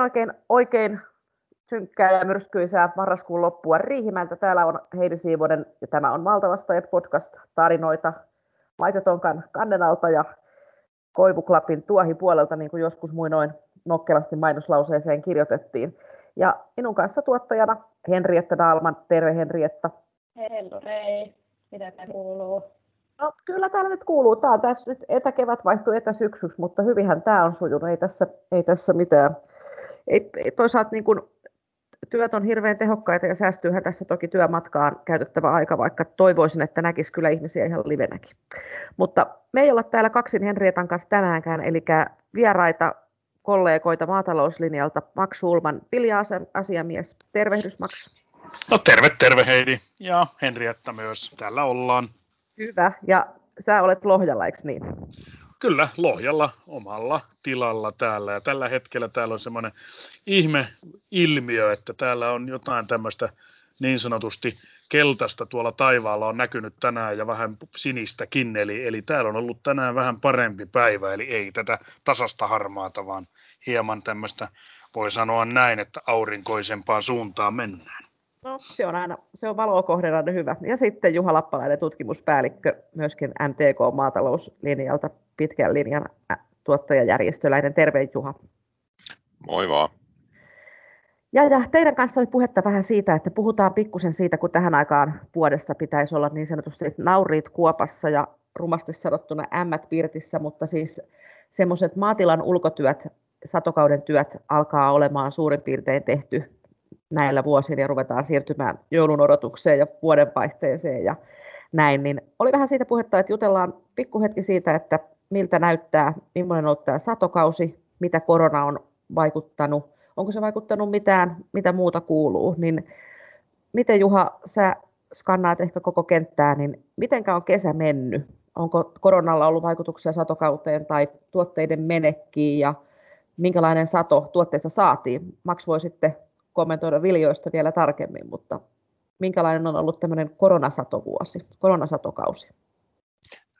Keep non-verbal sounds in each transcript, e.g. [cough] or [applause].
oikein, oikein, oikein synkkää ja myrskyisää marraskuun loppua Riihimältä. Täällä on Heidi Siivonen ja tämä on Maltavastajat podcast tarinoita Maitotonkan kannenalta ja Koivuklapin tuohipuolelta, niin kuin joskus muinoin nokkelasti mainoslauseeseen kirjoitettiin. Ja minun kanssa tuottajana Henrietta Daalman. Terve Henrietta. Hei, mitä tämä kuuluu? No, kyllä täällä nyt kuuluu. Tämä on tässä nyt etäkevät vaihtuu etäsyksyksi, mutta hyvinhän tämä on sujunut. Ei tässä, ei tässä mitään. Ei, toisaalta niin kuin, työt on hirveän tehokkaita ja säästyyhän tässä toki työmatkaan käytettävä aika, vaikka toivoisin, että näkisi kyllä ihmisiä ihan livenäkin. Mutta me ei olla täällä kaksin Henrietan kanssa tänäänkään, eli vieraita kollegoita maatalouslinjalta Max Ulman, vilja-asiamies. Tervehdys Max. No terve, terve Heidi ja Henrietta myös. Täällä ollaan. Hyvä. Ja sä olet Lohjalla, eikö niin? Kyllä, Lohjalla omalla tilalla täällä. Ja tällä hetkellä täällä on semmoinen ihme ilmiö, että täällä on jotain tämmöistä niin sanotusti keltaista tuolla taivaalla on näkynyt tänään ja vähän sinistäkin, eli, eli täällä on ollut tänään vähän parempi päivä, eli ei tätä tasasta harmaata, vaan hieman tämmöistä, voi sanoa näin, että aurinkoisempaan suuntaan mennään. No, se on aina, se on aina hyvä. Ja sitten Juha Lappalainen, tutkimuspäällikkö, myöskin MTK-maatalouslinjalta, pitkän linjan tuottajajärjestöläinen. Terve Juha. Moi vaan. Ja, ja teidän kanssa oli puhetta vähän siitä, että puhutaan pikkusen siitä, kun tähän aikaan vuodesta pitäisi olla niin sanotusti nauriit kuopassa ja rumasti sanottuna ämmät pirtissä, mutta siis semmoiset maatilan ulkotyöt, satokauden työt alkaa olemaan suurin piirtein tehty näillä vuosilla ja ruvetaan siirtymään joulun odotukseen ja vuodenvaihteeseen ja näin, niin oli vähän siitä puhetta, että jutellaan pikkuhetki siitä, että miltä näyttää, millainen on ollut tämä satokausi, mitä korona on vaikuttanut, onko se vaikuttanut mitään, mitä muuta kuuluu, niin miten Juha, sä skannaat ehkä koko kenttää, niin mitenkä on kesä mennyt? Onko koronalla ollut vaikutuksia satokauteen tai tuotteiden menekkiin ja minkälainen sato tuotteista saatiin? Max voi sitten kommentoida viljoista vielä tarkemmin, mutta minkälainen on ollut tämmöinen koronasatovuosi, koronasatokausi?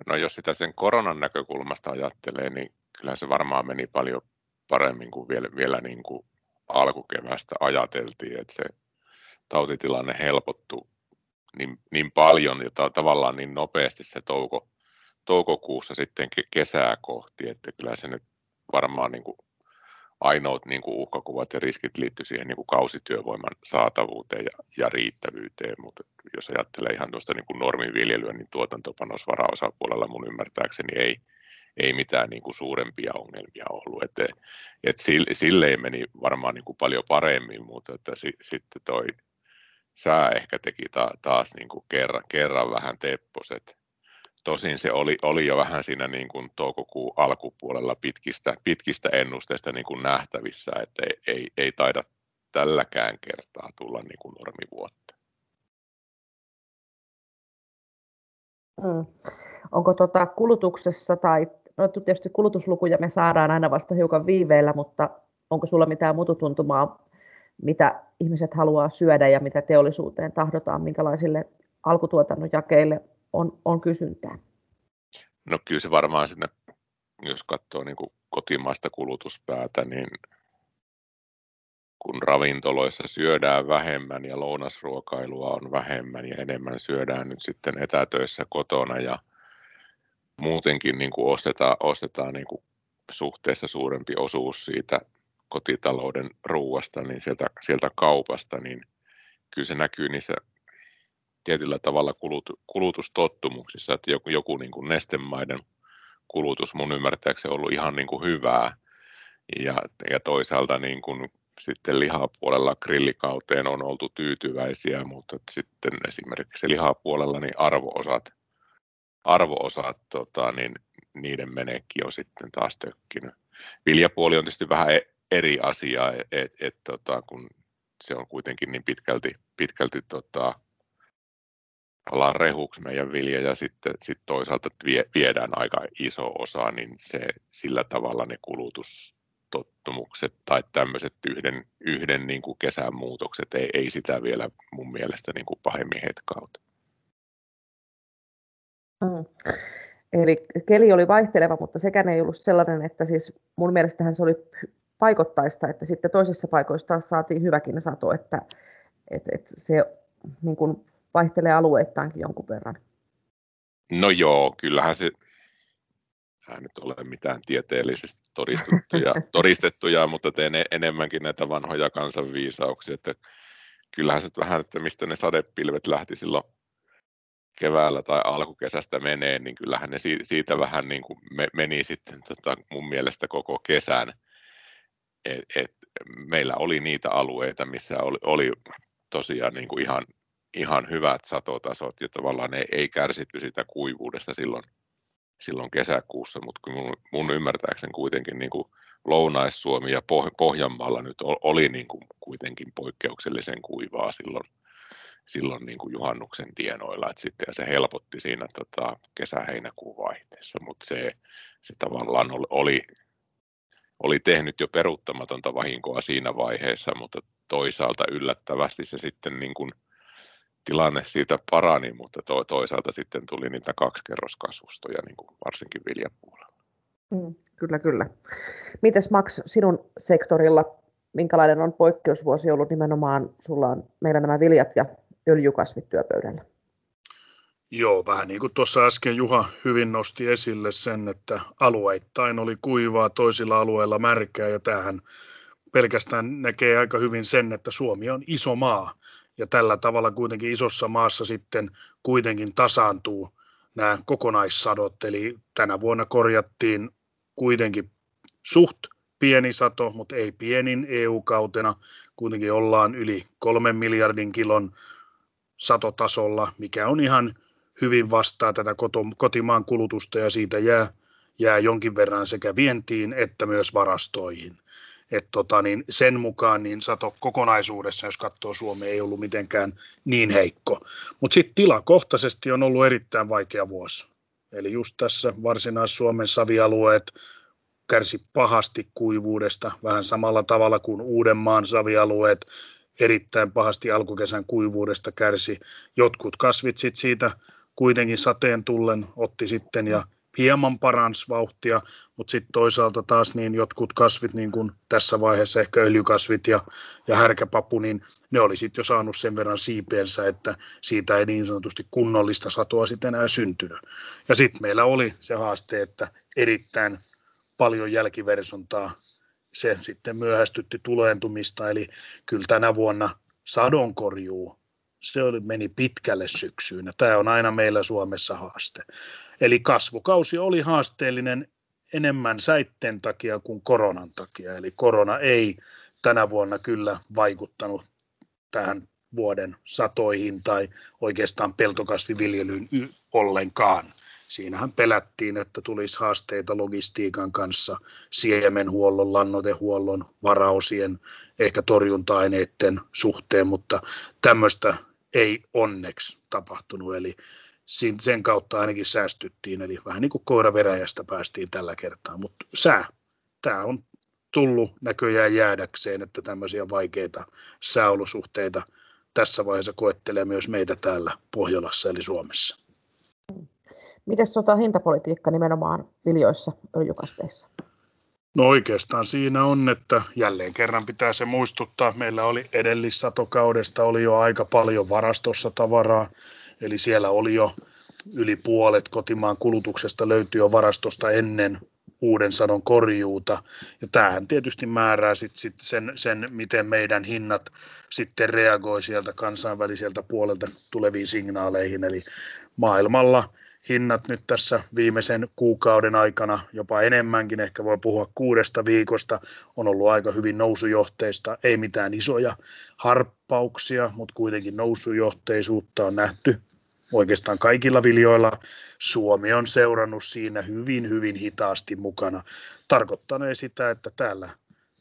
No jos sitä sen koronan näkökulmasta ajattelee, niin kyllä se varmaan meni paljon paremmin kuin vielä, vielä niin kuin alkukevästä ajateltiin, että se tautitilanne helpottui niin, niin paljon ja ta- tavallaan niin nopeasti se touko, toukokuussa sitten kesää kohti, että kyllä se nyt varmaan niin kuin ainoat niin kuin uhkakuvat ja riskit liittyy siihen niin kuin kausityövoiman saatavuuteen ja, ja riittävyyteen, mutta jos ajattelee ihan tuosta niin kuin normiviljelyä, niin tuotantopanosvaraosapuolella mun ymmärtääkseni ei, ei mitään niin kuin suurempia ongelmia ollut. Et, et silleen meni varmaan niin kuin paljon paremmin, mutta että si, sitten toi sää ehkä teki ta, taas niin kuin kerran, kerran vähän tepposet. Tosin se oli, oli jo vähän siinä niin kuin toukokuun alkupuolella pitkistä, pitkistä ennusteista niin kuin nähtävissä, että ei, ei, ei taida tälläkään kertaa tulla niin kuin normivuotta. Hmm. Onko tota kulutuksessa tai no tietysti kulutuslukuja me saadaan aina vasta hiukan viiveellä, mutta onko sulla mitään mututuntumaa, mitä ihmiset haluaa syödä ja mitä teollisuuteen tahdotaan, minkälaisille alkutuotannon jakeille on, on kysyntää? No kyllä se varmaan sinne, jos katsoo niin kuin kotimaista kulutuspäätä, niin kun ravintoloissa syödään vähemmän ja lounasruokailua on vähemmän ja enemmän syödään nyt sitten etätöissä kotona ja muutenkin niin kuin ostetaan, ostetaan niin kuin suhteessa suurempi osuus siitä kotitalouden ruuasta niin sieltä, sieltä kaupasta, niin kyllä se näkyy niissä tietyllä tavalla kulut, kulutustottumuksissa, että joku, joku niin kuin nestemaiden kulutus mun ymmärtääkseni on ollut ihan niin kuin hyvää ja, ja toisaalta niin kuin sitten lihapuolella grillikauteen on oltu tyytyväisiä, mutta sitten esimerkiksi lihapuolella niin arvoosat arvoosat, tota, niin niiden menekki on sitten taas tökkinyt. Viljapuoli on tietysti vähän e-, eri asia, et, et, tota, kun se on kuitenkin niin pitkälti, pitkälti tota, ollaan rehuksi meidän vilja ja sitten sit toisaalta vie, viedään aika iso osa, niin se, sillä tavalla ne kulutustottumukset tai tämmöiset yhden, yhden niin kuin kesän muutokset ei, ei sitä vielä mun mielestä niin kuin pahemmin hetkauta. Mm. Eli keli oli vaihteleva, mutta sekään ei ollut sellainen, että siis mun mielestähän se oli paikottaista, että sitten toisissa paikoissa taas saatiin hyväkin sato, että, että, että se niin kuin vaihtelee alueittaankin jonkun verran. No joo, kyllähän se, tämä nyt ole mitään tieteellisesti todistettuja, [laughs] todistettuja mutta teen enemmänkin näitä vanhoja kansanviisauksia, että kyllähän se vähän, että mistä ne sadepilvet lähti silloin keväällä tai alkukesästä menee, niin kyllähän ne siitä vähän niin kuin meni sitten tota, mun mielestä koko kesän. Et, et meillä oli niitä alueita, missä oli, oli tosiaan niin kuin ihan, ihan hyvät satotasot ja tavallaan ne ei kärsitty sitä kuivuudesta silloin, silloin kesäkuussa, mutta mun, mun ymmärtääkseni kuitenkin niin kuin Lounais-Suomi ja Pohjanmaalla nyt oli niin kuin kuitenkin poikkeuksellisen kuivaa silloin, silloin niin kuin juhannuksen tienoilla, että sitten se helpotti siinä tota, kesä-heinäkuun vaihteessa, mutta se, se tavallaan oli, oli tehnyt jo peruuttamatonta vahinkoa siinä vaiheessa, mutta toisaalta yllättävästi se sitten niin kuin, tilanne siitä parani, mutta to, toisaalta sitten tuli niitä kaksikerroskasvustoja niin kuin varsinkin viljapuolella. Mm, kyllä, kyllä. Mites Max, sinun sektorilla, minkälainen on poikkeusvuosi ollut nimenomaan, sulla on meillä nämä viljat ja öljykasvit työpöydällä? Joo, vähän niin kuin tuossa äsken Juha hyvin nosti esille sen, että alueittain oli kuivaa, toisilla alueilla märkää ja tähän pelkästään näkee aika hyvin sen, että Suomi on iso maa ja tällä tavalla kuitenkin isossa maassa sitten kuitenkin tasaantuu nämä kokonaissadot, eli tänä vuonna korjattiin kuitenkin suht pieni sato, mutta ei pienin EU-kautena. Kuitenkin ollaan yli kolmen miljardin kilon satotasolla, mikä on ihan hyvin vastaa tätä kotimaan kulutusta ja siitä jää, jää jonkin verran sekä vientiin että myös varastoihin. Et tota, niin sen mukaan niin sato kokonaisuudessa, jos katsoo Suomea, ei ollut mitenkään niin heikko. Mutta sitten tilakohtaisesti on ollut erittäin vaikea vuosi. Eli just tässä Varsinais-Suomen savialueet kärsi pahasti kuivuudesta, vähän samalla tavalla kuin Uudenmaan savialueet erittäin pahasti alkukesän kuivuudesta kärsi. Jotkut kasvit sit siitä kuitenkin sateen tullen otti sitten ja hieman parans vauhtia, mutta sitten toisaalta taas niin jotkut kasvit, niin kuin tässä vaiheessa ehkä öljykasvit ja, ja härkäpapu, niin ne oli sitten jo saanut sen verran siipeensä, että siitä ei niin sanotusti kunnollista satoa sitten enää syntynyt. Ja sitten meillä oli se haaste, että erittäin paljon jälkiversontaa se sitten myöhästytti tuleentumista, eli kyllä tänä vuonna sadonkorjuu se oli, meni pitkälle syksyyn, tämä on aina meillä Suomessa haaste. Eli kasvukausi oli haasteellinen enemmän säitten takia kuin koronan takia, eli korona ei tänä vuonna kyllä vaikuttanut tähän vuoden satoihin tai oikeastaan peltokasviviljelyyn ollenkaan. Siinähän pelättiin, että tulisi haasteita logistiikan kanssa, siemenhuollon, lannotehuollon, varausien, ehkä torjunta-aineiden suhteen, mutta tämmöistä ei onneksi tapahtunut, eli sen kautta ainakin säästyttiin, eli vähän niin kuin koiraveräjästä päästiin tällä kertaa, mutta sää, tämä on tullut näköjään jäädäkseen, että tämmöisiä vaikeita sääolosuhteita tässä vaiheessa koettelee myös meitä täällä Pohjolassa eli Suomessa. Miten tota hintapolitiikka nimenomaan viljoissa öljykasteissa? No oikeastaan siinä on, että jälleen kerran pitää se muistuttaa. Meillä oli edellissatokaudesta oli jo aika paljon varastossa tavaraa, eli siellä oli jo yli puolet kotimaan kulutuksesta löytyi jo varastosta ennen uuden sadon korjuuta. Ja tämähän tietysti määrää sit, sit sen, sen, miten meidän hinnat sitten reagoi sieltä kansainväliseltä puolelta tuleviin signaaleihin. Eli maailmalla hinnat nyt tässä viimeisen kuukauden aikana, jopa enemmänkin, ehkä voi puhua kuudesta viikosta, on ollut aika hyvin nousujohteista, ei mitään isoja harppauksia, mutta kuitenkin nousujohteisuutta on nähty oikeastaan kaikilla viljoilla. Suomi on seurannut siinä hyvin, hyvin hitaasti mukana. Tarkoittanee sitä, että täällä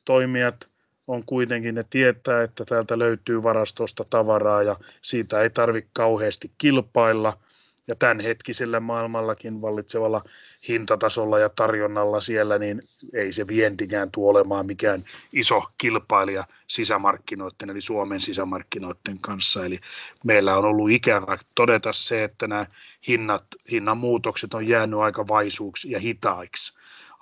toimijat on kuitenkin, ne tietää, että täältä löytyy varastosta tavaraa ja siitä ei tarvitse kauheasti kilpailla – ja tämänhetkisellä maailmallakin vallitsevalla hintatasolla ja tarjonnalla siellä, niin ei se vientikään tule olemaan mikään iso kilpailija sisämarkkinoiden, eli Suomen sisämarkkinoiden kanssa. Eli meillä on ollut ikävä todeta se, että nämä hinnat, hinnan muutokset on jäänyt aika vaisuuksi ja hitaiksi.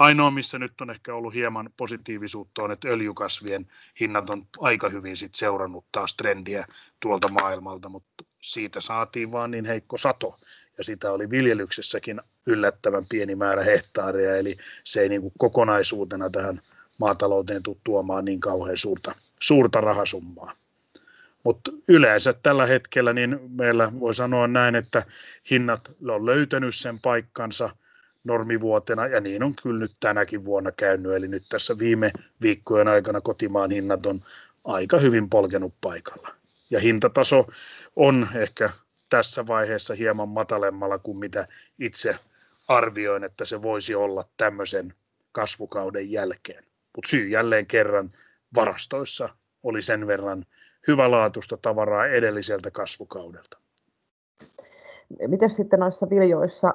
Ainoa, missä nyt on ehkä ollut hieman positiivisuutta on, että öljykasvien hinnat on aika hyvin sit seurannut taas trendiä tuolta maailmalta, mutta siitä saatiin vaan niin heikko sato, ja sitä oli viljelyksessäkin yllättävän pieni määrä hehtaaria, eli se ei niin kuin kokonaisuutena tähän maatalouteen tule tuomaan niin kauhean suurta, suurta rahasummaa. Mutta yleensä tällä hetkellä niin meillä voi sanoa näin, että hinnat on löytänyt sen paikkansa normivuotena, ja niin on kyllä nyt tänäkin vuonna käynyt. Eli nyt tässä viime viikkojen aikana kotimaan hinnat on aika hyvin polkenut paikalla. Ja hintataso on ehkä tässä vaiheessa hieman matalemmalla kuin mitä itse arvioin, että se voisi olla tämmöisen kasvukauden jälkeen. Mutta syy jälleen kerran varastoissa oli sen verran hyvälaatuista tavaraa edelliseltä kasvukaudelta. Miten sitten noissa viljoissa,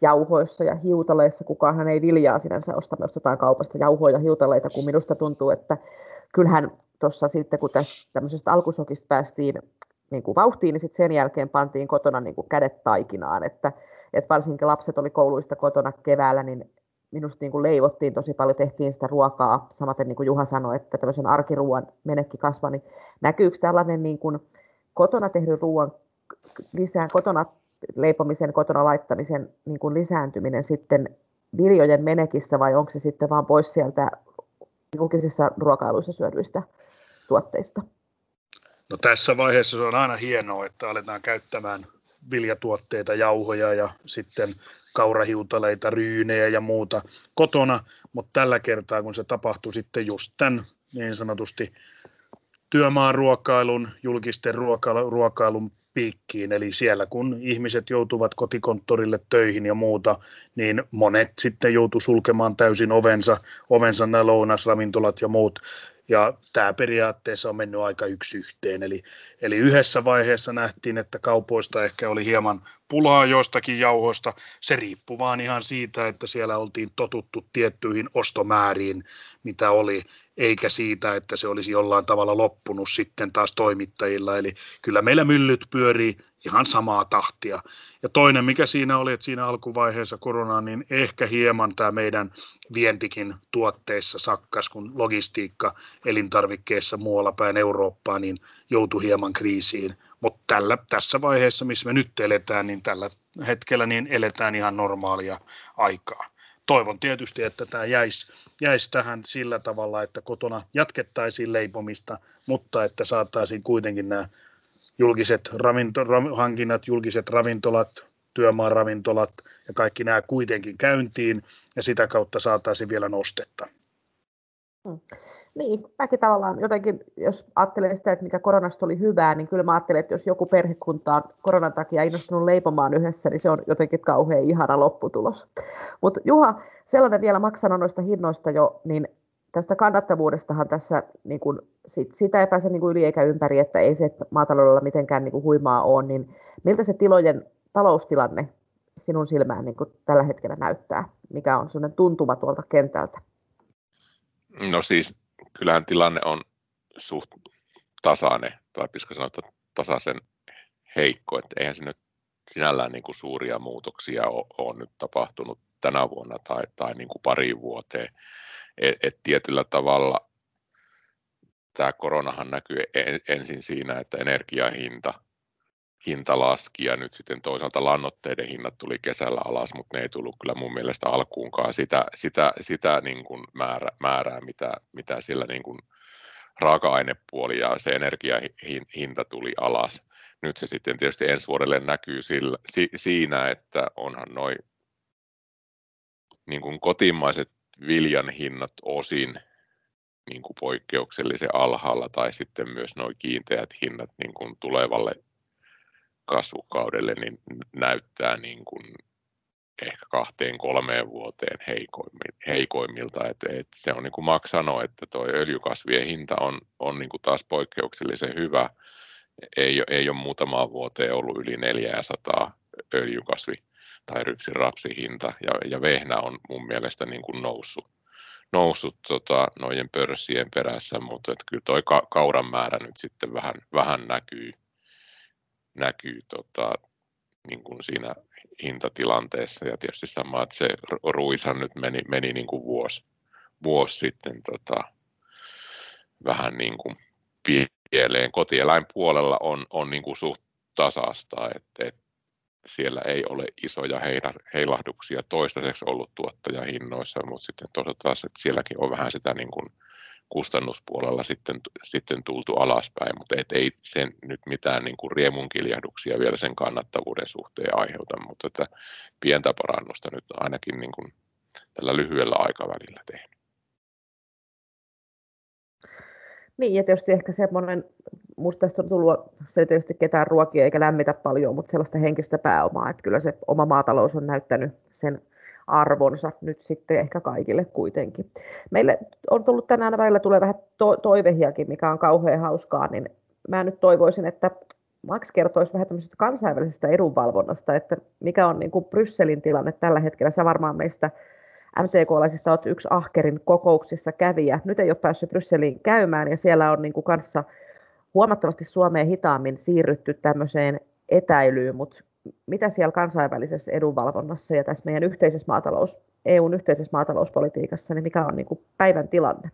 jauhoissa ja hiutaleissa, kukaan ei viljaa sinänsä osta, me ostetaan kaupasta jauhoja ja hiutaleita, kun minusta tuntuu, että kyllähän tuossa sitten, kun tästä tämmöisestä alkusokista päästiin niin kuin vauhtiin, niin sitten sen jälkeen pantiin kotona niin kuin kädet taikinaan, että, että varsinkin lapset oli kouluista kotona keväällä, niin minusta niin kuin leivottiin tosi paljon, tehtiin sitä ruokaa, samaten niin kuin Juha sanoi, että tämmöisen arkiruuan menekki kasvaa, niin näkyykö tällainen niin kuin kotona tehdyn ruoan lisää, kotona leipomisen, kotona laittamisen niin kuin lisääntyminen sitten viljojen menekissä vai onko se sitten vaan pois sieltä julkisissa ruokailuissa syödyistä tuotteista? No tässä vaiheessa se on aina hienoa, että aletaan käyttämään viljatuotteita, jauhoja ja sitten kaurahiutaleita, ryynejä ja muuta kotona, mutta tällä kertaa kun se tapahtui sitten just tämän niin sanotusti työmaan ruokailun, julkisten ruokailun piikkiin, eli siellä kun ihmiset joutuvat kotikonttorille töihin ja muuta, niin monet sitten joutu sulkemaan täysin ovensa, ovensa nämä lounasravintolat ja muut, ja tämä periaatteessa on mennyt aika yksi yhteen. Eli, eli yhdessä vaiheessa nähtiin, että kaupoista ehkä oli hieman pulaa joistakin jauhoista. Se riippuu vaan ihan siitä, että siellä oltiin totuttu tiettyihin ostomääriin, mitä oli, eikä siitä, että se olisi jollain tavalla loppunut sitten taas toimittajilla. Eli kyllä meillä myllyt pyörii ihan samaa tahtia. Ja toinen, mikä siinä oli, että siinä alkuvaiheessa koronaa, niin ehkä hieman tämä meidän vientikin tuotteissa sakkas, kun logistiikka elintarvikkeissa muualla päin Eurooppaa niin joutui hieman kriisiin. Mutta tällä, tässä vaiheessa, missä me nyt eletään, niin tällä hetkellä niin eletään ihan normaalia aikaa. Toivon tietysti, että tämä jäisi, jäisi tähän sillä tavalla, että kotona jatkettaisiin leipomista, mutta että saataisiin kuitenkin nämä julkiset ravinto, hankinnat, julkiset ravintolat, työmaaravintolat ja kaikki nämä kuitenkin käyntiin ja sitä kautta saataisiin vielä nostetta. Hmm. Niin, mäkin tavallaan jotenkin, jos ajattelee sitä, että mikä koronasta oli hyvää, niin kyllä mä ajattelen, että jos joku perhekunta on koronan takia innostunut leipomaan yhdessä, niin se on jotenkin kauhean ihana lopputulos. Mutta Juha, sellainen vielä maksana noista hinnoista jo, niin tästä kannattavuudestahan tässä niin kuin, sit, sitä ei pääse niin kuin yli eikä ympäri, että ei se maataloudella mitenkään niin huimaa ole, niin miltä se tilojen taloustilanne sinun silmään niin tällä hetkellä näyttää? Mikä on sellainen tuntuma tuolta kentältä? No siis kyllähän tilanne on suht tasainen, tai pitäisikö sanoa, että tasaisen heikko, että eihän se nyt sinällään niin kuin suuria muutoksia ole, ole nyt tapahtunut tänä vuonna tai, tai niin kuin pari vuoteen. Et, et tietyllä tavalla tämä koronahan näkyy ensin siinä, että energiahinta hinta laski ja nyt sitten toisaalta lannoitteiden hinnat tuli kesällä alas, mutta ne ei tullut kyllä mun mielestä alkuunkaan sitä, sitä, sitä niin kuin määrä, määrää, mitä, mitä sillä niin kuin raaka-ainepuoli ja se energiahinta tuli alas. Nyt se sitten tietysti ensi vuodelle näkyy sillä, si, siinä, että onhan noin niin kotimaiset viljan hinnat osin niin kuin poikkeuksellisen alhaalla tai sitten myös nuo kiinteät hinnat niin kuin tulevalle kasvukaudelle niin näyttää niin kuin ehkä kahteen kolmeen vuoteen heikoimmilta. Et, et se on niin kuin Max sanoi, että tuo öljykasvien hinta on, on niin kuin taas poikkeuksellisen hyvä. Ei, ei ole muutamaan vuoteen ollut yli 400 öljykasvi tai rypsirapsi hinta ja, ja vehnä on mun mielestä niin kuin noussut, noussut tota, noiden pörssien perässä, mutta et kyllä tuo ka- kauran määrä nyt sitten vähän, vähän näkyy, näkyy tota, niin kuin siinä hintatilanteessa. Ja tietysti sama, että se ruishan nyt meni, meni niin kuin vuosi, vuosi sitten tota, vähän niin kuin pieleen. Kotieläinpuolella on, on niin kuin suht tasasta, että, että siellä ei ole isoja heilahduksia toistaiseksi ollut tuottajahinnoissa, mutta sitten toisaalta taas, että sielläkin on vähän sitä niin kuin kustannuspuolella sitten, sitten tultu alaspäin, mutta et ei sen nyt mitään niin kuin riemunkiljahduksia vielä sen kannattavuuden suhteen aiheuta, mutta että pientä parannusta nyt ainakin niin kuin tällä lyhyellä aikavälillä tehnyt. Niin, ja tietysti ehkä semmoinen, musta tästä on tullut, se ei tietysti ketään ruokia eikä lämmitä paljon, mutta sellaista henkistä pääomaa, että kyllä se oma maatalous on näyttänyt sen arvonsa nyt sitten ehkä kaikille kuitenkin. Meille on tullut tänään välillä tulee vähän to- toivehiakin, mikä on kauhean hauskaa, niin mä nyt toivoisin, että Max kertoisi vähän tämmöisestä kansainvälisestä edunvalvonnasta, että mikä on niin kuin Brysselin tilanne tällä hetkellä. Sä varmaan meistä MTK-laisista olet yksi Ahkerin kokouksissa kävijä. Nyt ei ole päässyt Brysseliin käymään ja siellä on niin kuin kanssa huomattavasti Suomeen hitaammin siirrytty tämmöiseen etäilyyn, mutta mitä siellä kansainvälisessä edunvalvonnassa ja tässä meidän yhteisessä maatalous, EUn yhteisessä maatalouspolitiikassa, niin mikä on niin kuin päivän tilanne?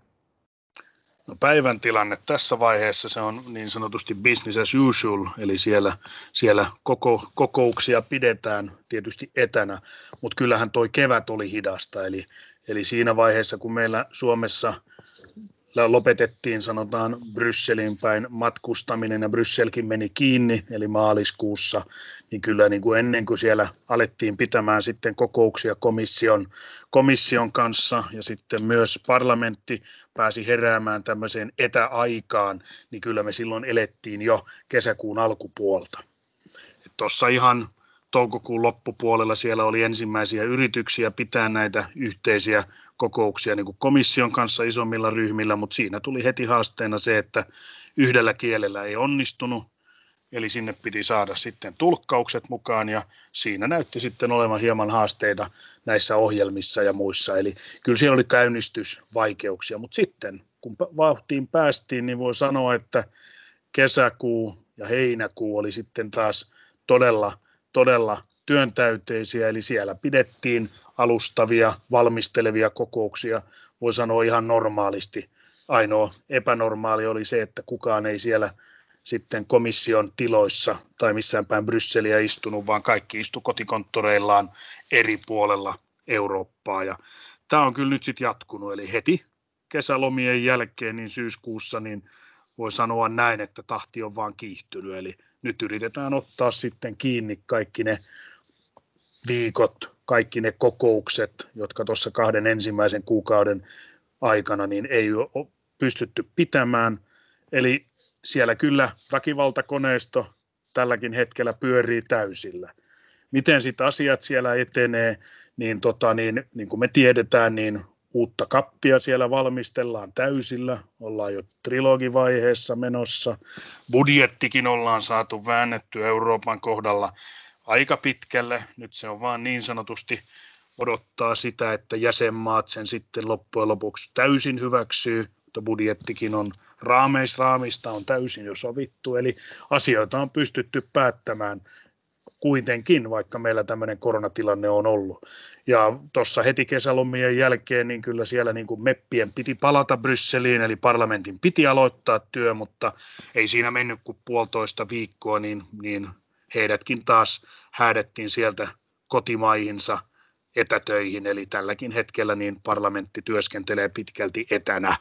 No päivän tilanne tässä vaiheessa se on niin sanotusti business as usual, eli siellä, siellä koko, kokouksia pidetään tietysti etänä, mutta kyllähän toi kevät oli hidasta, eli, eli siinä vaiheessa kun meillä Suomessa lopetettiin sanotaan Brysselin päin matkustaminen ja Brysselkin meni kiinni, eli maaliskuussa, niin kyllä niin kuin ennen kuin siellä alettiin pitämään sitten kokouksia komission, komission kanssa ja sitten myös parlamentti pääsi heräämään tämmöiseen etäaikaan, niin kyllä me silloin elettiin jo kesäkuun alkupuolta. Tuossa ihan toukokuun loppupuolella siellä oli ensimmäisiä yrityksiä pitää näitä yhteisiä kokouksia niin kuin komission kanssa isommilla ryhmillä, mutta siinä tuli heti haasteena se, että yhdellä kielellä ei onnistunut, eli sinne piti saada sitten tulkkaukset mukaan ja siinä näytti sitten olevan hieman haasteita näissä ohjelmissa ja muissa, eli kyllä siellä oli käynnistysvaikeuksia, mutta sitten kun vauhtiin päästiin, niin voi sanoa, että kesäkuu ja heinäkuu oli sitten taas todella, todella työntäyteisiä, eli siellä pidettiin alustavia, valmistelevia kokouksia, voi sanoa ihan normaalisti. Ainoa epänormaali oli se, että kukaan ei siellä sitten komission tiloissa tai missään päin Brysseliä istunut, vaan kaikki istu kotikonttoreillaan eri puolella Eurooppaa. Ja tämä on kyllä nyt sitten jatkunut, eli heti kesälomien jälkeen, niin syyskuussa, niin voi sanoa näin, että tahti on vaan kiihtynyt. Eli nyt yritetään ottaa sitten kiinni kaikki ne viikot, kaikki ne kokoukset, jotka tuossa kahden ensimmäisen kuukauden aikana niin ei ole pystytty pitämään. Eli siellä kyllä väkivaltakoneisto tälläkin hetkellä pyörii täysillä. Miten sitten asiat siellä etenee, niin, tota, niin, niin kuin me tiedetään, niin uutta kappia siellä valmistellaan täysillä, ollaan jo trilogivaiheessa menossa, budjettikin ollaan saatu väännetty Euroopan kohdalla aika pitkälle. Nyt se on vaan niin sanotusti odottaa sitä, että jäsenmaat sen sitten loppujen lopuksi täysin hyväksyy, mutta budjettikin on raameisraamista on täysin jo sovittu, eli asioita on pystytty päättämään kuitenkin, vaikka meillä tämmöinen koronatilanne on ollut. Ja tuossa heti kesälomien jälkeen, niin kyllä siellä niin kuin meppien piti palata Brysseliin, eli parlamentin piti aloittaa työ, mutta ei siinä mennyt kuin puolitoista viikkoa, niin, niin heidätkin taas häädettiin sieltä kotimaihinsa etätöihin, eli tälläkin hetkellä niin parlamentti työskentelee pitkälti etänä,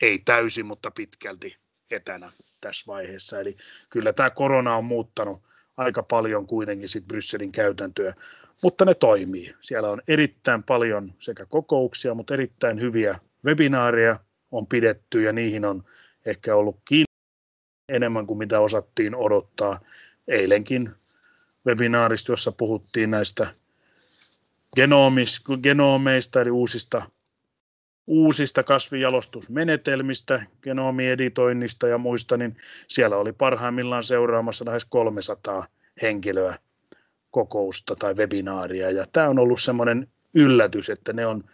ei täysin, mutta pitkälti etänä tässä vaiheessa. Eli kyllä tämä korona on muuttanut aika paljon kuitenkin sit Brysselin käytäntöä, mutta ne toimii. Siellä on erittäin paljon sekä kokouksia, mutta erittäin hyviä webinaareja on pidetty ja niihin on ehkä ollut kiinni enemmän kuin mitä osattiin odottaa eilenkin webinaarista, jossa puhuttiin näistä genomis, genomeista, eli uusista, uusista kasvijalostusmenetelmistä, genomieditoinnista ja muista, niin siellä oli parhaimmillaan seuraamassa lähes 300 henkilöä kokousta tai webinaaria. Ja tämä on ollut semmoinen yllätys, että ne on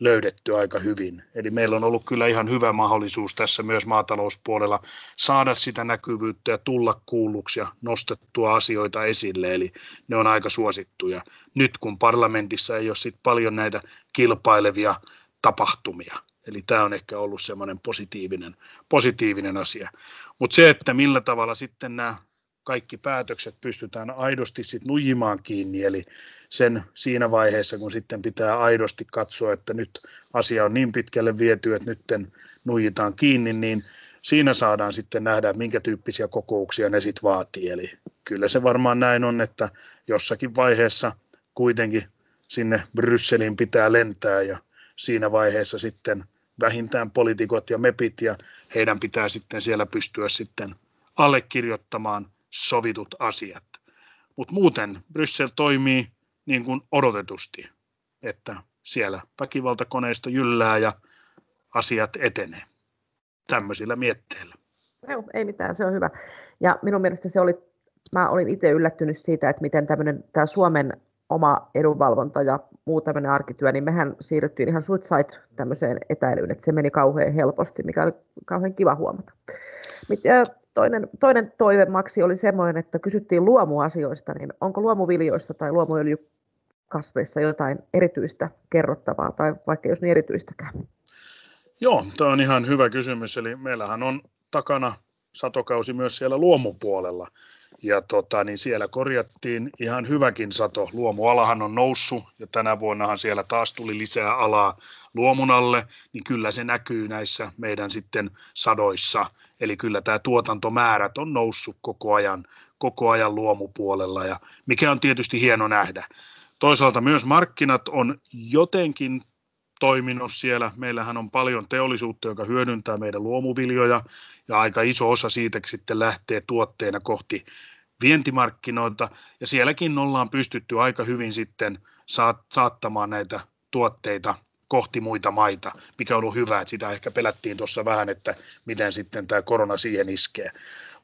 löydetty aika hyvin. Eli meillä on ollut kyllä ihan hyvä mahdollisuus tässä myös maatalouspuolella saada sitä näkyvyyttä ja tulla kuulluksi ja nostettua asioita esille, eli ne on aika suosittuja. Nyt kun parlamentissa ei ole sit paljon näitä kilpailevia tapahtumia, Eli tämä on ehkä ollut semmoinen positiivinen, positiivinen asia. Mutta se, että millä tavalla sitten nämä kaikki päätökset pystytään aidosti sit nujimaan kiinni, eli sen siinä vaiheessa, kun sitten pitää aidosti katsoa, että nyt asia on niin pitkälle viety, että nyt nujitaan kiinni, niin siinä saadaan sitten nähdä, minkä tyyppisiä kokouksia ne sitten vaatii. Eli kyllä se varmaan näin on, että jossakin vaiheessa kuitenkin sinne Brysseliin pitää lentää ja siinä vaiheessa sitten vähintään poliitikot ja mepit ja heidän pitää sitten siellä pystyä sitten allekirjoittamaan sovitut asiat. Mutta muuten Bryssel toimii niin kuin odotetusti, että siellä väkivaltakoneisto jyllää ja asiat etenee tämmöisillä mietteillä. Joo, ei mitään, se on hyvä. Ja minun mielestä se oli, mä olin itse yllättynyt siitä, että miten tämmöinen tämä Suomen oma edunvalvonta ja muu tämmöinen arkityö, niin mehän siirryttiin ihan suitsait tämmöiseen etäilyyn, että se meni kauhean helposti, mikä oli kauhean kiva huomata. Toinen, toinen toive Maksi oli semmoinen, että kysyttiin luomuasioista, niin onko luomuviljoista tai luomuöljykasveissa jotain erityistä kerrottavaa, tai vaikka jos niin erityistäkään? Joo, tämä on ihan hyvä kysymys. Eli meillähän on takana satokausi myös siellä luomupuolella ja tota, niin siellä korjattiin ihan hyväkin sato. Luomualahan on noussut ja tänä vuonnahan siellä taas tuli lisää alaa luomunalle, niin kyllä se näkyy näissä meidän sitten sadoissa. Eli kyllä tämä tuotantomäärät on noussut koko ajan, koko ajan luomupuolella ja mikä on tietysti hieno nähdä. Toisaalta myös markkinat on jotenkin toiminut siellä. Meillähän on paljon teollisuutta, joka hyödyntää meidän luomuviljoja ja aika iso osa siitä sitten lähtee tuotteena kohti vientimarkkinoilta ja sielläkin ollaan pystytty aika hyvin sitten saattamaan näitä tuotteita kohti muita maita, mikä on ollut hyvä, että sitä ehkä pelättiin tuossa vähän, että miten sitten tämä korona siihen iskee.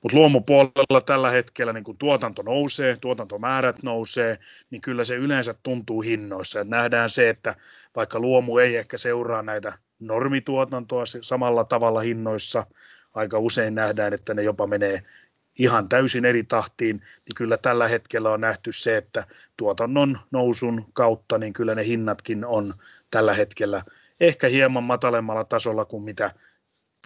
Mutta luomupuolella tällä hetkellä niin kun tuotanto nousee, tuotantomäärät nousee, niin kyllä se yleensä tuntuu hinnoissa. Et nähdään se, että vaikka luomu ei ehkä seuraa näitä normituotantoa samalla tavalla hinnoissa, aika usein nähdään, että ne jopa menee ihan täysin eri tahtiin, niin kyllä tällä hetkellä on nähty se, että tuotannon nousun kautta, niin kyllä ne hinnatkin on tällä hetkellä ehkä hieman matalemmalla tasolla kuin mitä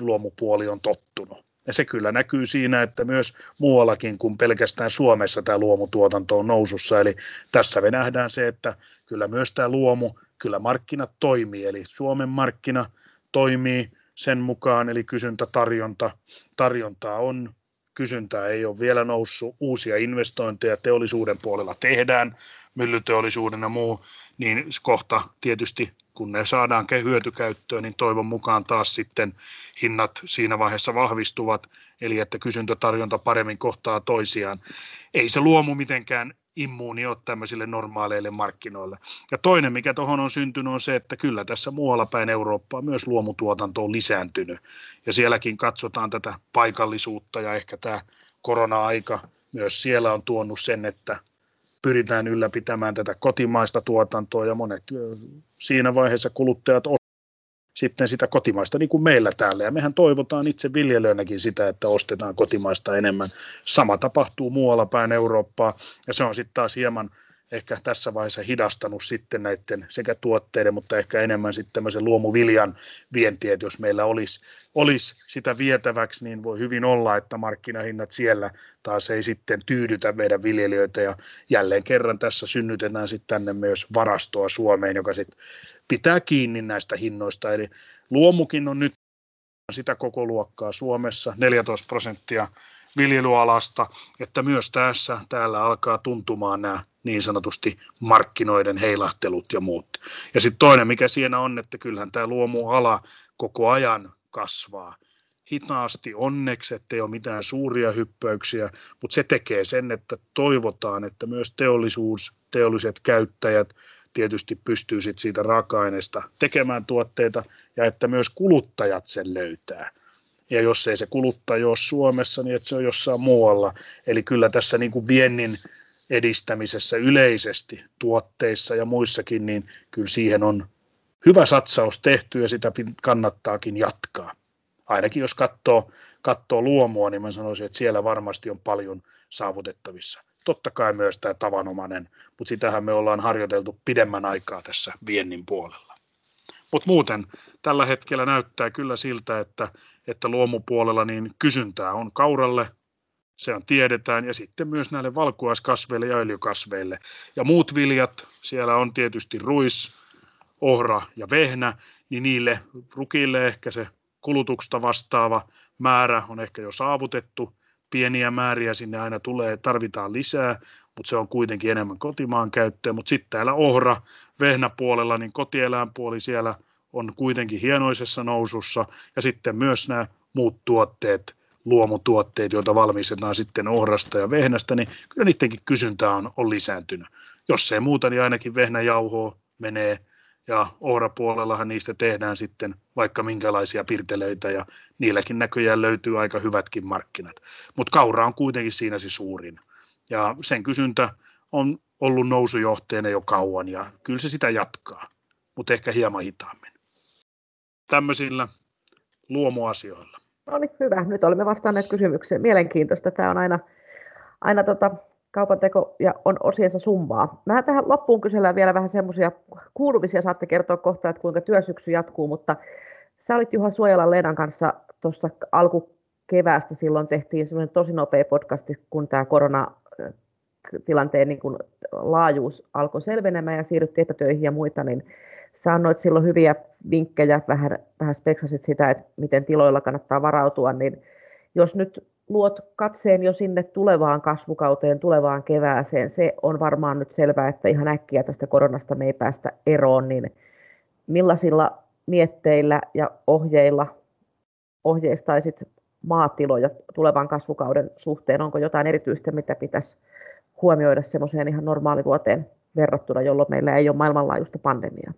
luomupuoli on tottunut. Ja se kyllä näkyy siinä, että myös muuallakin kuin pelkästään Suomessa tämä luomutuotanto on nousussa. Eli tässä me nähdään se, että kyllä myös tämä luomu, kyllä markkinat toimii. Eli Suomen markkina toimii sen mukaan, eli kysyntä, tarjonta, tarjontaa on, kysyntää ei ole vielä noussut, uusia investointeja teollisuuden puolella tehdään, myllyteollisuuden ja muu, niin kohta tietysti kun ne saadaan hyötykäyttöön, niin toivon mukaan taas sitten hinnat siinä vaiheessa vahvistuvat, eli että kysyntätarjonta paremmin kohtaa toisiaan. Ei se luomu mitenkään immuuni ole tämmöisille normaaleille markkinoille. Ja toinen, mikä tuohon on syntynyt, on se, että kyllä tässä muualla päin Eurooppaa myös luomutuotanto on lisääntynyt. Ja sielläkin katsotaan tätä paikallisuutta ja ehkä tämä korona-aika myös siellä on tuonut sen, että pyritään ylläpitämään tätä kotimaista tuotantoa ja monet siinä vaiheessa kuluttajat sitten sitä kotimaista niin kuin meillä täällä. Ja mehän toivotaan itse viljelijöinäkin sitä, että ostetaan kotimaista enemmän. Sama tapahtuu muualla päin Eurooppaa ja se on sitten taas hieman ehkä tässä vaiheessa hidastanut sitten näiden sekä tuotteiden, mutta ehkä enemmän sitten tämmöisen luomuviljan vientiä, että jos meillä olisi, olisi sitä vietäväksi, niin voi hyvin olla, että markkinahinnat siellä taas ei sitten tyydytä meidän viljelijöitä. Ja jälleen kerran tässä synnytetään sitten tänne myös varastoa Suomeen, joka sitten pitää kiinni näistä hinnoista, eli luomukin on nyt sitä koko luokkaa Suomessa, 14 prosenttia viljelyalasta, että myös tässä täällä alkaa tuntumaan nämä niin sanotusti markkinoiden heilahtelut ja muut. Ja sitten toinen, mikä siinä on, että kyllähän tämä luomuala koko ajan kasvaa hitaasti onneksi, ettei ole mitään suuria hyppäyksiä, mutta se tekee sen, että toivotaan, että myös teollisuus, teolliset käyttäjät tietysti pystyy sit siitä raaka-aineesta tekemään tuotteita ja että myös kuluttajat sen löytää. Ja jos ei se kuluttaja ole Suomessa, niin että se on jossain muualla. Eli kyllä tässä niin kuin viennin edistämisessä yleisesti tuotteissa ja muissakin, niin kyllä siihen on hyvä satsaus tehty ja sitä kannattaakin jatkaa. Ainakin jos katsoo, katsoo luomua, niin mä sanoisin, että siellä varmasti on paljon saavutettavissa. Totta kai myös tämä tavanomainen, mutta sitähän me ollaan harjoiteltu pidemmän aikaa tässä viennin puolella. Mutta muuten tällä hetkellä näyttää kyllä siltä, että, että luomupuolella niin kysyntää on kauralle, se on tiedetään, ja sitten myös näille valkuaiskasveille ja öljykasveille. Ja muut viljat, siellä on tietysti ruis, ohra ja vehnä, niin niille rukille ehkä se kulutuksesta vastaava määrä on ehkä jo saavutettu. Pieniä määriä sinne aina tulee, tarvitaan lisää, mutta se on kuitenkin enemmän kotimaan käyttöä. Mutta sitten täällä ohra, vehnäpuolella, niin kotieläinpuoli siellä on kuitenkin hienoisessa nousussa. Ja sitten myös nämä muut tuotteet, luomutuotteet, joita valmistetaan sitten ohrasta ja vehnästä, niin kyllä niidenkin kysyntä on, on lisääntynyt. Jos ei muuta, niin ainakin vehnäjauhoa menee ja ohrapuolellahan niistä tehdään sitten vaikka minkälaisia pirtelöitä ja niilläkin näköjään löytyy aika hyvätkin markkinat. Mutta kaura on kuitenkin siinä se suurin ja sen kysyntä on ollut nousujohteena jo kauan ja kyllä se sitä jatkaa, mutta ehkä hieman hitaammin. Tämmöisillä luomuasioilla. No niin, hyvä. Nyt olemme vastanneet kysymykseen. Mielenkiintoista. Tämä on aina, aina tota, kaupanteko ja on osiensa summaa. Mä tähän loppuun kysellään vielä vähän semmoisia kuulumisia, saatte kertoa kohta, että kuinka työsyksy jatkuu, mutta sä olit Juha Suojalan Leenan kanssa tuossa alkukeväästä, silloin tehtiin semmoinen tosi nopea podcasti, kun tämä koronatilanteen niin kun laajuus alkoi selvenemään ja siirryttiin etätöihin ja muita, niin sä annoit silloin hyviä vinkkejä, vähän, vähän speksasit sitä, että miten tiloilla kannattaa varautua, niin jos nyt luot katseen jo sinne tulevaan kasvukauteen, tulevaan kevääseen, se on varmaan nyt selvää, että ihan äkkiä tästä koronasta me ei päästä eroon, niin millaisilla mietteillä ja ohjeilla ohjeistaisit maatiloja tulevan kasvukauden suhteen? Onko jotain erityistä, mitä pitäisi huomioida semmoiseen ihan normaalivuoteen verrattuna, jolloin meillä ei ole maailmanlaajuista pandemiaa?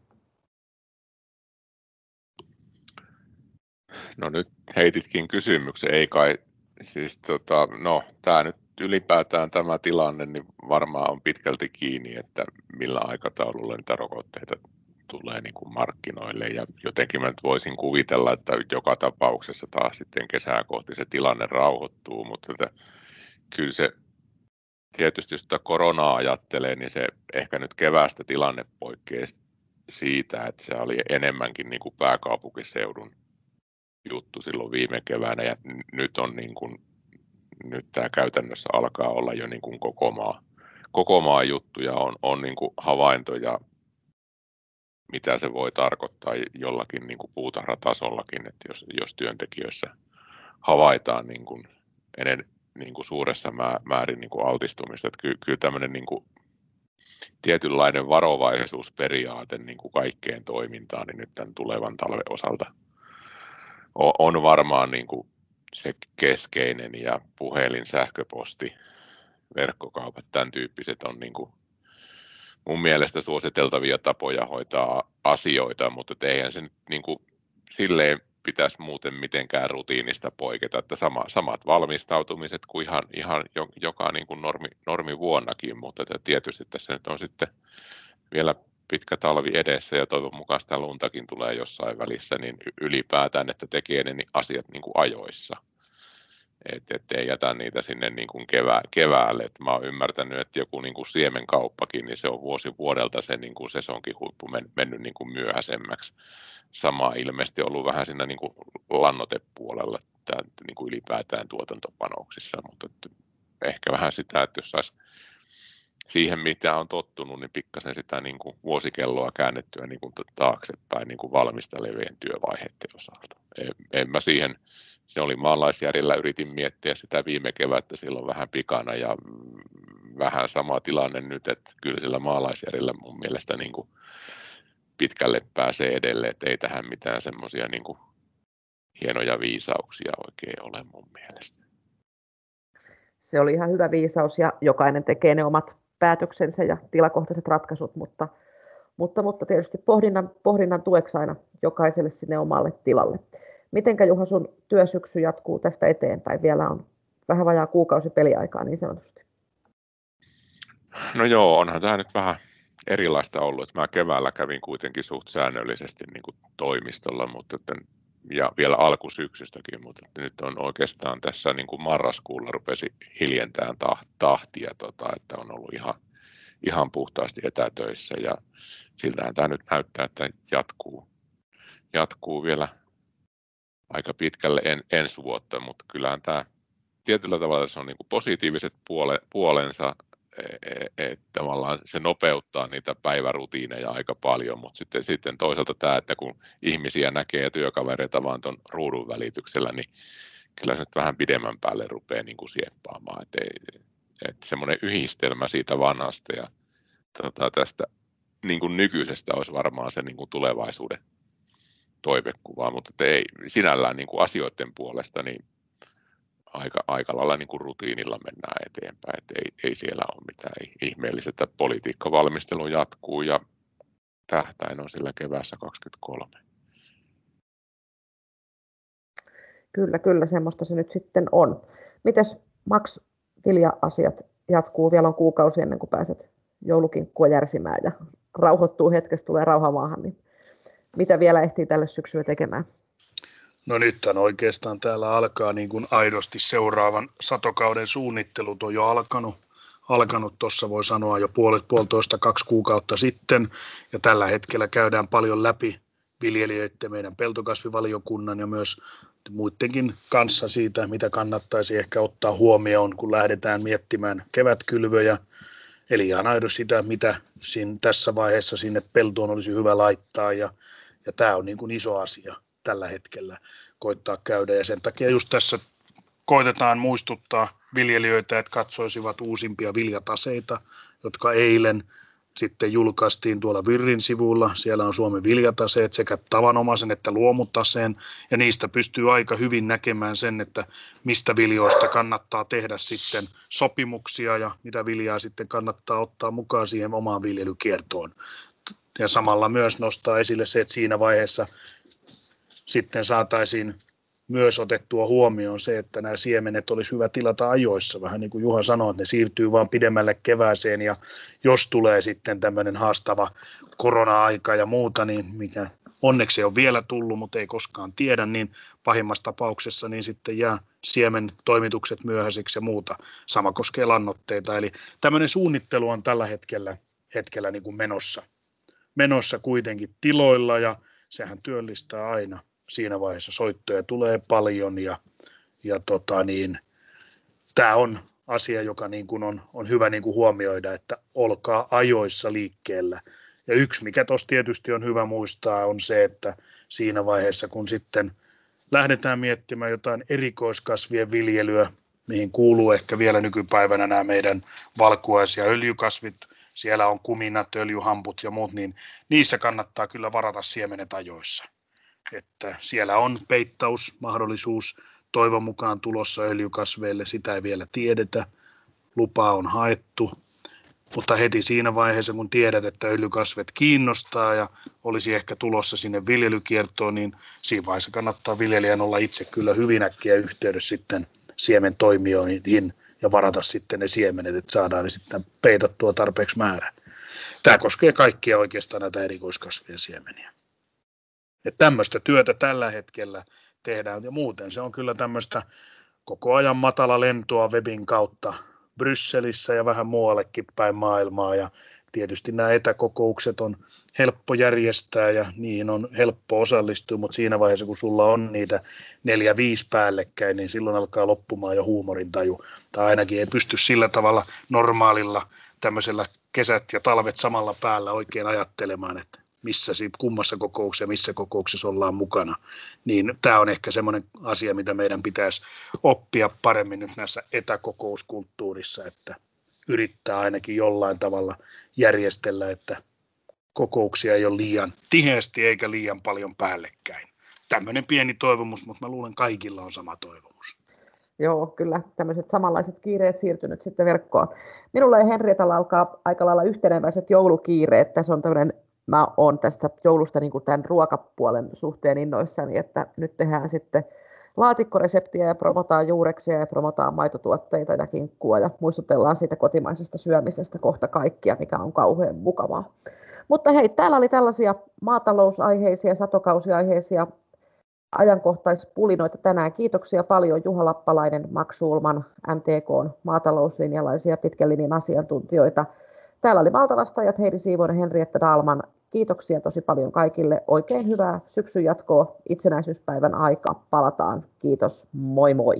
No nyt heititkin kysymyksen, ei kai Siis tota, no, tämä nyt ylipäätään tämä tilanne niin varmaan on pitkälti kiinni, että millä aikataululla niitä rokotteita tulee niin kuin markkinoille. Ja jotenkin mä nyt voisin kuvitella, että joka tapauksessa taas sitten kesää kohti se tilanne rauhoittuu, mutta että kyllä se tietysti jos sitä koronaa ajattelee, niin se ehkä nyt keväästä tilanne poikkeaa siitä, että se oli enemmänkin niin kuin pääkaupunkiseudun juttu silloin viime keväänä ja nyt on niin kuin, nyt tämä käytännössä alkaa olla jo niin kuin koko maa, koko maa juttu ja on, on niin kuin havaintoja, mitä se voi tarkoittaa jollakin niin kuin puutarhatasollakin, että jos, jos työntekijöissä havaitaan niin kuin enen, niin kuin suuressa määrin niin kuin altistumista, että kyllä, kyllä tämmöinen niin kuin tietynlainen varovaisuusperiaate niin kuin kaikkeen toimintaan, niin nyt tämän tulevan talven osalta on varmaan niin kuin se keskeinen ja puhelin, sähköposti, verkkokaupat, tämän tyyppiset on niin kuin mun mielestä suositeltavia tapoja hoitaa asioita, mutta eihän se nyt niin kuin silleen pitäisi muuten mitenkään rutiinista poiketa, että sama, samat valmistautumiset kuin ihan, ihan joka niin kuin normi, normi vuonnakin, mutta tietysti tässä nyt on sitten vielä pitkä talvi edessä ja toivon mukaan sitä luntakin tulee jossain välissä, niin ylipäätään, että tekee ne asiat niin kuin ajoissa. Että et ei jätä niitä sinne niin kuin kevää, keväälle. Et mä oon ymmärtänyt, että joku niin kuin siemenkauppakin, niin se on vuosi vuodelta se niin kuin sesonkin huippu men, mennyt niin kuin myöhäisemmäksi. Sama ilmeisesti ollut vähän siinä niin kuin lannotepuolella tämän, niin kuin ylipäätään tuotantopanoksissa, mutta ehkä vähän sitä, että jos saisi siihen, mitä on tottunut, niin pikkasen sitä niin kuin vuosikelloa käännettyä niin kuin taaksepäin niin kuin valmistelevien työvaiheiden osalta. En, en mä siihen, se oli maalaisjärjellä, yritin miettiä sitä viime kevättä silloin vähän pikana ja vähän sama tilanne nyt, että kyllä sillä maalaisjärjellä mun mielestä niin kuin pitkälle pääsee edelleen, että ei tähän mitään semmoisia niin hienoja viisauksia oikein ole mun mielestä. Se oli ihan hyvä viisaus ja jokainen tekee ne omat päätöksensä ja tilakohtaiset ratkaisut, mutta, mutta, mutta tietysti pohdinnan, pohdinnan tueksi aina jokaiselle sinne omalle tilalle. Mitenkä Juha sun työsyksy jatkuu tästä eteenpäin? Vielä on vähän vajaa kuukausi peliaikaa niin sanotusti. No joo, onhan tämä nyt vähän erilaista ollut. Mä keväällä kävin kuitenkin suht säännöllisesti niin kuin toimistolla, mutta ja vielä alkusyksystäkin, mutta nyt on oikeastaan tässä niin kuin marraskuulla rupesi hiljentään tahtia, tota, että on ollut ihan, ihan puhtaasti etätöissä ja siltähän tämä nyt näyttää, että jatkuu, jatkuu vielä aika pitkälle en, ensi vuotta, mutta kyllähän tämä tietyllä tavalla se on niin kuin positiiviset puole, puolensa, että e, et, tavallaan se nopeuttaa niitä päivärutiineja aika paljon, mutta sitten, sitten toisaalta tämä, että kun ihmisiä näkee työkavereita vaan tuon ruudun välityksellä, niin kyllä se nyt vähän pidemmän päälle rupeaa niin kuin sieppaamaan, että et semmoinen yhdistelmä siitä vanhasta ja tota, tästä niin kuin nykyisestä olisi varmaan se niin kuin tulevaisuuden toivekuva, mutta ei sinällään niin kuin asioiden puolesta niin aika, aika lailla niin kuin rutiinilla mennään eteenpäin, että ei, ei siellä ole mitään ihmeellistä, että politiikkavalmistelu jatkuu ja tähtäin on sillä keväässä 23. Kyllä, kyllä, semmoista se nyt sitten on. Mites Max, Vilja-asiat jatkuu? Vielä on kuukausi ennen kuin pääset joulukinkkua järsimään ja rauhoittuu hetkestä, tulee rauhamaahan, niin mitä vielä ehtii tälle syksyllä tekemään? No nyt on oikeastaan täällä alkaa niin kuin aidosti seuraavan satokauden suunnittelut on jo alkanut. Alkanut tuossa voi sanoa jo puolet, puolitoista, kaksi kuukautta sitten. Ja tällä hetkellä käydään paljon läpi viljelijöiden, meidän peltokasvivaliokunnan ja myös muidenkin kanssa siitä, mitä kannattaisi ehkä ottaa huomioon, kun lähdetään miettimään kevätkylvöjä. Eli ihan aidosti sitä, mitä siinä, tässä vaiheessa sinne peltoon olisi hyvä laittaa. Ja, ja tämä on niin kuin iso asia tällä hetkellä koittaa käydä. Ja sen takia just tässä koitetaan muistuttaa viljelijöitä, että katsoisivat uusimpia viljataseita, jotka eilen sitten julkaistiin tuolla Virrin sivulla. Siellä on Suomen viljataseet sekä tavanomaisen että luomutaseen, ja niistä pystyy aika hyvin näkemään sen, että mistä viljoista kannattaa tehdä sitten sopimuksia ja mitä viljaa sitten kannattaa ottaa mukaan siihen omaan viljelykiertoon. Ja samalla myös nostaa esille se, että siinä vaiheessa sitten saataisiin myös otettua huomioon se, että nämä siemenet olisi hyvä tilata ajoissa. Vähän niin kuin Juha sanoi, että ne siirtyy vaan pidemmälle kevääseen ja jos tulee sitten tämmöinen haastava korona-aika ja muuta, niin mikä onneksi on vielä tullut, mutta ei koskaan tiedä, niin pahimmassa tapauksessa niin sitten jää siemen toimitukset myöhäiseksi ja muuta. Sama koskee lannoitteita. Eli tämmöinen suunnittelu on tällä hetkellä, hetkellä niin kuin menossa, menossa kuitenkin tiloilla ja sehän työllistää aina siinä vaiheessa soittoja tulee paljon ja, ja tota niin, tämä on asia, joka niin kuin on, on hyvä niin kuin huomioida, että olkaa ajoissa liikkeellä. Ja yksi, mikä tuossa tietysti on hyvä muistaa, on se, että siinä vaiheessa, kun sitten lähdetään miettimään jotain erikoiskasvien viljelyä, mihin kuuluu ehkä vielä nykypäivänä nämä meidän valkuais- ja öljykasvit, siellä on kuminat, öljyhamput ja muut, niin niissä kannattaa kyllä varata siemenet ajoissa että siellä on peittausmahdollisuus toivon mukaan tulossa öljykasveille, sitä ei vielä tiedetä, lupaa on haettu, mutta heti siinä vaiheessa, kun tiedät, että öljykasvet kiinnostaa ja olisi ehkä tulossa sinne viljelykiertoon, niin siinä vaiheessa kannattaa viljelijän olla itse kyllä hyvin äkkiä yhteydessä sitten siemen toimijoihin ja varata sitten ne siemenet, että saadaan ne sitten peitattua tarpeeksi määrän. Tämä koskee kaikkia oikeastaan näitä erikoiskasvien siemeniä. Että tämmöistä työtä tällä hetkellä tehdään ja muuten se on kyllä tämmöistä koko ajan matala lentoa webin kautta Brysselissä ja vähän muuallekin päin maailmaa ja tietysti nämä etäkokoukset on helppo järjestää ja niihin on helppo osallistua, mutta siinä vaiheessa kun sulla on niitä neljä, viisi päällekkäin, niin silloin alkaa loppumaan jo huumorintaju. Tai ainakin ei pysty sillä tavalla normaalilla tämmöisellä kesät ja talvet samalla päällä oikein ajattelemaan, että missä kummassa kokouksessa, missä kokouksessa ollaan mukana, niin tämä on ehkä semmoinen asia, mitä meidän pitäisi oppia paremmin nyt näissä etäkokouskulttuurissa, että yrittää ainakin jollain tavalla järjestellä, että kokouksia ei ole liian tiheästi eikä liian paljon päällekkäin. Tämmöinen pieni toivomus, mutta mä luulen kaikilla on sama toivomus. Joo, kyllä tämmöiset samanlaiset kiireet siirtynyt sitten verkkoon. Minulla ja Henrietalla alkaa aika lailla yhteneväiset joulukiireet. Tässä on tämmöinen mä oon tästä joulusta niin kuin tämän ruokapuolen suhteen innoissani, että nyt tehdään sitten laatikkoreseptiä ja promotaan juureksia ja promotaan maitotuotteita ja kinkkua ja muistutellaan siitä kotimaisesta syömisestä kohta kaikkia, mikä on kauhean mukavaa. Mutta hei, täällä oli tällaisia maatalousaiheisia, satokausiaiheisia ajankohtaispulinoita tänään. Kiitoksia paljon Juha Lappalainen, Maksuulman, MTK maatalouslinjalaisia pitkän linjan asiantuntijoita. Täällä oli valtavastajat Heidi Siivoinen, Henrietta Dalman. Kiitoksia tosi paljon kaikille. Oikein hyvää syksyn jatkoa itsenäisyyspäivän aika. Palataan. Kiitos. Moi moi.